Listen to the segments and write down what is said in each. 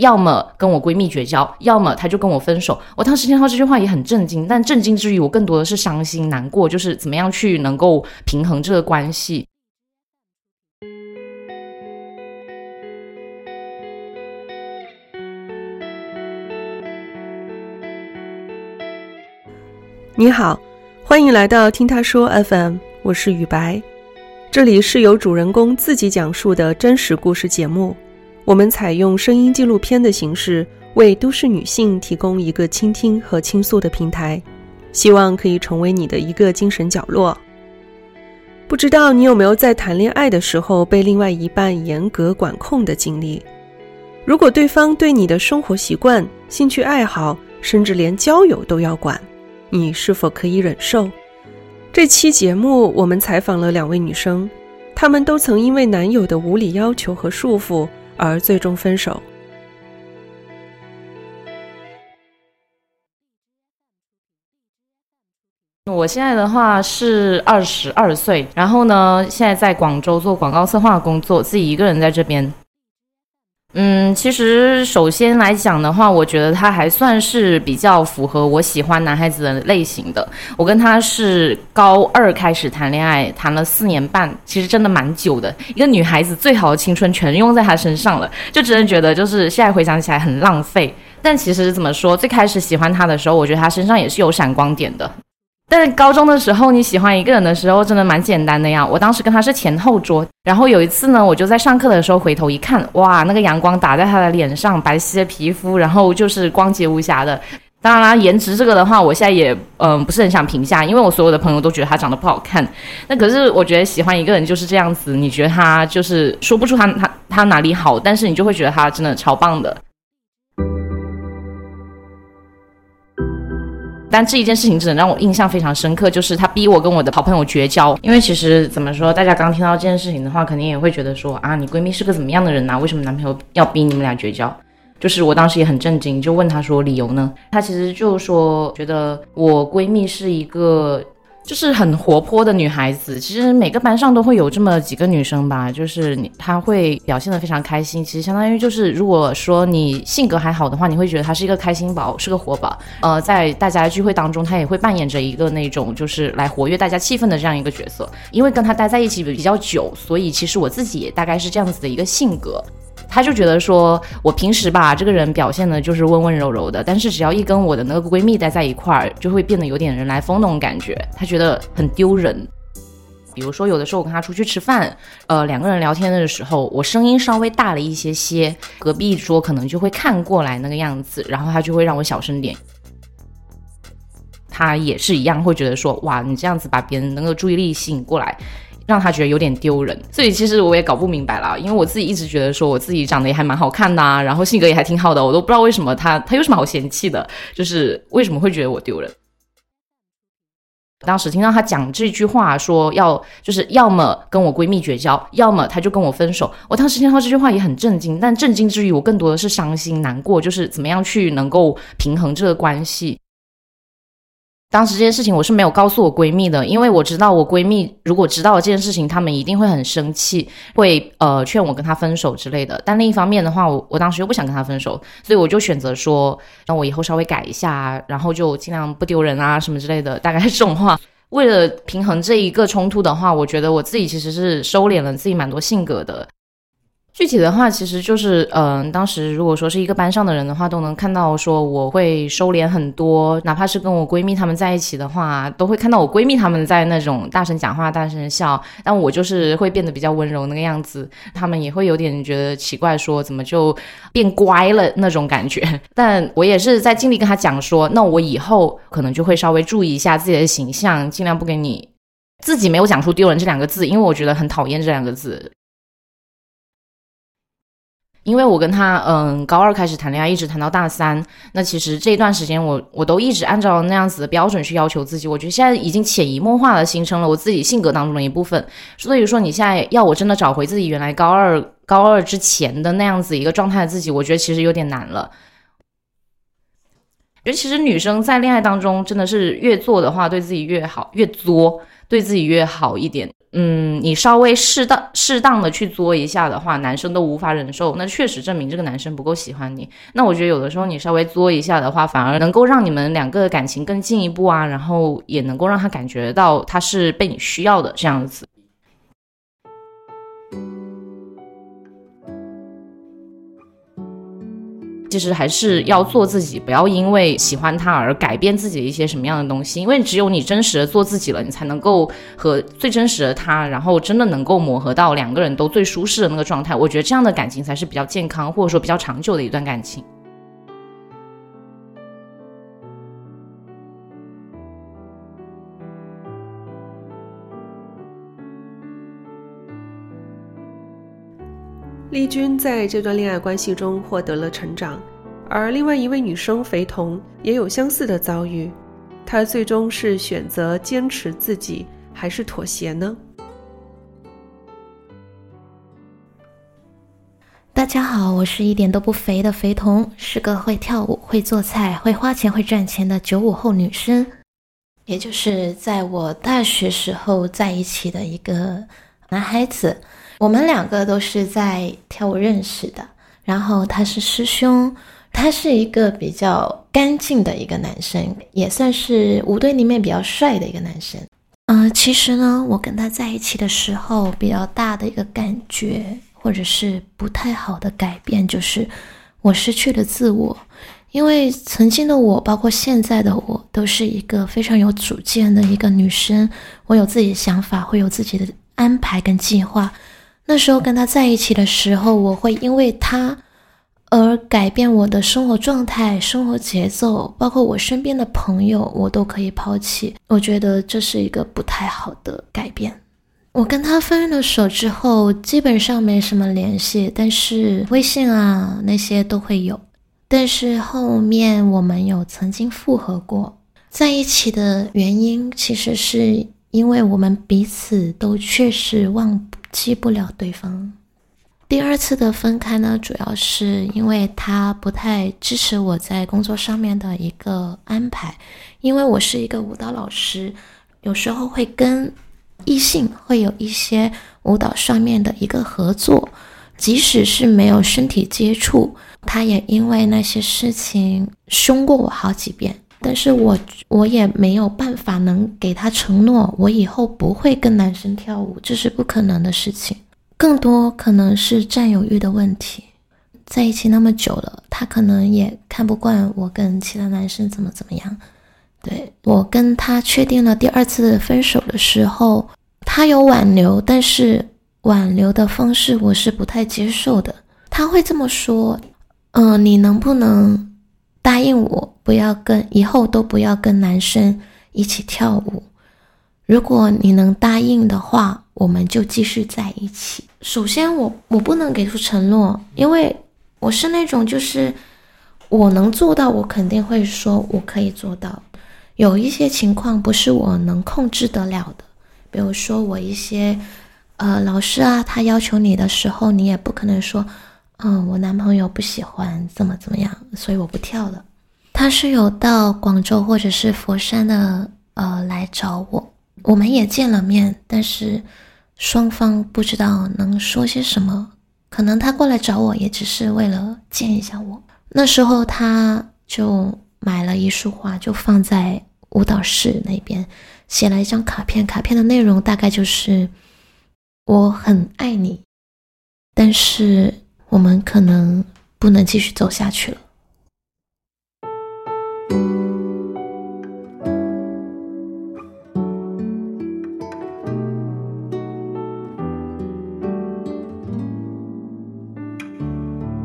要么跟我闺蜜绝交，要么他就跟我分手。我当时听到这句话也很震惊，但震惊之余，我更多的是伤心难过，就是怎么样去能够平衡这个关系。你好，欢迎来到听他说 FM，我是雨白，这里是由主人公自己讲述的真实故事节目。我们采用声音纪录片的形式，为都市女性提供一个倾听和倾诉的平台，希望可以成为你的一个精神角落。不知道你有没有在谈恋爱的时候被另外一半严格管控的经历？如果对方对你的生活习惯、兴趣爱好，甚至连交友都要管。你是否可以忍受？这期节目我们采访了两位女生，她们都曾因为男友的无理要求和束缚而最终分手。我现在的话是二十二岁，然后呢，现在在广州做广告策划工作，自己一个人在这边。嗯，其实首先来讲的话，我觉得他还算是比较符合我喜欢男孩子的类型的。我跟他是高二开始谈恋爱，谈了四年半，其实真的蛮久的。一个女孩子最好的青春全用在他身上了，就真的觉得就是现在回想起来很浪费。但其实怎么说，最开始喜欢他的时候，我觉得他身上也是有闪光点的。但是高中的时候，你喜欢一个人的时候，真的蛮简单的呀。我当时跟他是前后桌，然后有一次呢，我就在上课的时候回头一看，哇，那个阳光打在他的脸上，白皙的皮肤，然后就是光洁无瑕的。当然啦，颜值这个的话，我现在也嗯不是很想评价，因为我所有的朋友都觉得他长得不好看。那可是我觉得喜欢一个人就是这样子，你觉得他就是说不出他他他哪里好，但是你就会觉得他真的超棒的。但这一件事情真的让我印象非常深刻，就是他逼我跟我的好朋友绝交。因为其实怎么说，大家刚听到这件事情的话，肯定也会觉得说啊，你闺蜜是个怎么样的人呐？为什么男朋友要逼你们俩绝交？就是我当时也很震惊，就问他说理由呢？他其实就说觉得我闺蜜是一个。就是很活泼的女孩子，其实每个班上都会有这么几个女生吧。就是你，她会表现得非常开心。其实相当于就是，如果说你性格还好的话，你会觉得她是一个开心宝，是个活宝。呃，在大家聚会当中，她也会扮演着一个那种就是来活跃大家气氛的这样一个角色。因为跟她待在一起比较久，所以其实我自己也大概是这样子的一个性格。她就觉得说，我平时吧，这个人表现的就是温温柔柔的，但是只要一跟我的那个闺蜜待在一块儿，就会变得有点人来疯那种感觉。她觉得很丢人。比如说，有的时候我跟她出去吃饭，呃，两个人聊天的时候，我声音稍微大了一些些，隔壁桌可能就会看过来那个样子，然后她就会让我小声点。她也是一样，会觉得说，哇，你这样子把别人那个注意力吸引过来。让他觉得有点丢人，所以其实我也搞不明白了，因为我自己一直觉得说我自己长得也还蛮好看的，然后性格也还挺好的，我都不知道为什么他他有什么好嫌弃的，就是为什么会觉得我丢人。当时听到他讲这句话，说要就是要么跟我闺蜜绝交，要么他就跟我分手。我当时听到这句话也很震惊，但震惊之余，我更多的是伤心难过，就是怎么样去能够平衡这个关系。当时这件事情我是没有告诉我闺蜜的，因为我知道我闺蜜如果知道了这件事情，她们一定会很生气，会呃劝我跟她分手之类的。但另一方面的话，我我当时又不想跟她分手，所以我就选择说，那我以后稍微改一下，然后就尽量不丢人啊什么之类的，大概是这种话。为了平衡这一个冲突的话，我觉得我自己其实是收敛了自己蛮多性格的。具体的话，其实就是，嗯，当时如果说是一个班上的人的话，都能看到说我会收敛很多，哪怕是跟我闺蜜她们在一起的话，都会看到我闺蜜她们在那种大声讲话、大声笑，但我就是会变得比较温柔那个样子，她们也会有点觉得奇怪，说怎么就变乖了那种感觉。但我也是在尽力跟她讲说，那我以后可能就会稍微注意一下自己的形象，尽量不给你自己没有讲出丢人这两个字，因为我觉得很讨厌这两个字。因为我跟他，嗯，高二开始谈恋爱，一直谈到大三。那其实这一段时间，我我都一直按照那样子的标准去要求自己。我觉得现在已经潜移默化的形成了我自己性格当中的一部分。所以说，你现在要我真的找回自己原来高二高二之前的那样子一个状态的自己，我觉得其实有点难了。觉得其实女生在恋爱当中，真的是越做的话，对自己越好，越作对自己越好一点。嗯，你稍微适当适当的去作一下的话，男生都无法忍受，那确实证明这个男生不够喜欢你。那我觉得有的时候你稍微作一下的话，反而能够让你们两个感情更进一步啊，然后也能够让他感觉到他是被你需要的这样子。其实还是要做自己，不要因为喜欢他而改变自己的一些什么样的东西。因为只有你真实的做自己了，你才能够和最真实的他，然后真的能够磨合到两个人都最舒适的那个状态。我觉得这样的感情才是比较健康，或者说比较长久的一段感情。丽君在这段恋爱关系中获得了成长，而另外一位女生肥童也有相似的遭遇。她最终是选择坚持自己，还是妥协呢？大家好，我是一点都不肥的肥童，是个会跳舞、会做菜、会花钱、会赚钱的九五后女生，也就是在我大学时候在一起的一个男孩子。我们两个都是在跳舞认识的，然后他是师兄，他是一个比较干净的一个男生，也算是舞队里面比较帅的一个男生。嗯，其实呢，我跟他在一起的时候，比较大的一个感觉，或者是不太好的改变，就是我失去了自我。因为曾经的我，包括现在的我，都是一个非常有主见的一个女生，我有自己的想法，会有自己的安排跟计划。那时候跟他在一起的时候，我会因为他而改变我的生活状态、生活节奏，包括我身边的朋友，我都可以抛弃。我觉得这是一个不太好的改变。我跟他分了手之后，基本上没什么联系，但是微信啊那些都会有。但是后面我们有曾经复合过，在一起的原因其实是因为我们彼此都确实忘不。记不了对方。第二次的分开呢，主要是因为他不太支持我在工作上面的一个安排。因为我是一个舞蹈老师，有时候会跟异性会有一些舞蹈上面的一个合作，即使是没有身体接触，他也因为那些事情凶过我好几遍。但是我我也没有办法能给他承诺，我以后不会跟男生跳舞，这是不可能的事情。更多可能是占有欲的问题。在一起那么久了，他可能也看不惯我跟其他男生怎么怎么样。对我跟他确定了第二次分手的时候，他有挽留，但是挽留的方式我是不太接受的。他会这么说：“嗯，你能不能？”答应我不要跟以后都不要跟男生一起跳舞。如果你能答应的话，我们就继续在一起。首先，我我不能给出承诺，因为我是那种就是我能做到，我肯定会说我可以做到。有一些情况不是我能控制得了的，比如说我一些呃老师啊，他要求你的时候，你也不可能说。嗯，我男朋友不喜欢怎么怎么样，所以我不跳了。他是有到广州或者是佛山的，呃，来找我，我们也见了面，但是双方不知道能说些什么。可能他过来找我也只是为了见一下我。那时候他就买了一束花，就放在舞蹈室那边，写了一张卡片，卡片的内容大概就是我很爱你，但是。我们可能不能继续走下去了。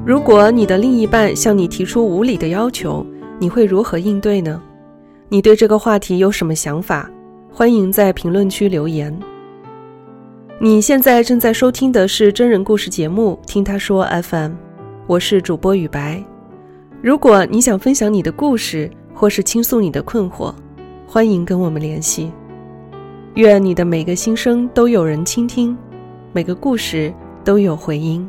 如果你的另一半向你提出无理的要求，你会如何应对呢？你对这个话题有什么想法？欢迎在评论区留言。你现在正在收听的是真人故事节目《听他说 FM》，我是主播雨白。如果你想分享你的故事，或是倾诉你的困惑，欢迎跟我们联系。愿你的每个心声都有人倾听，每个故事都有回音。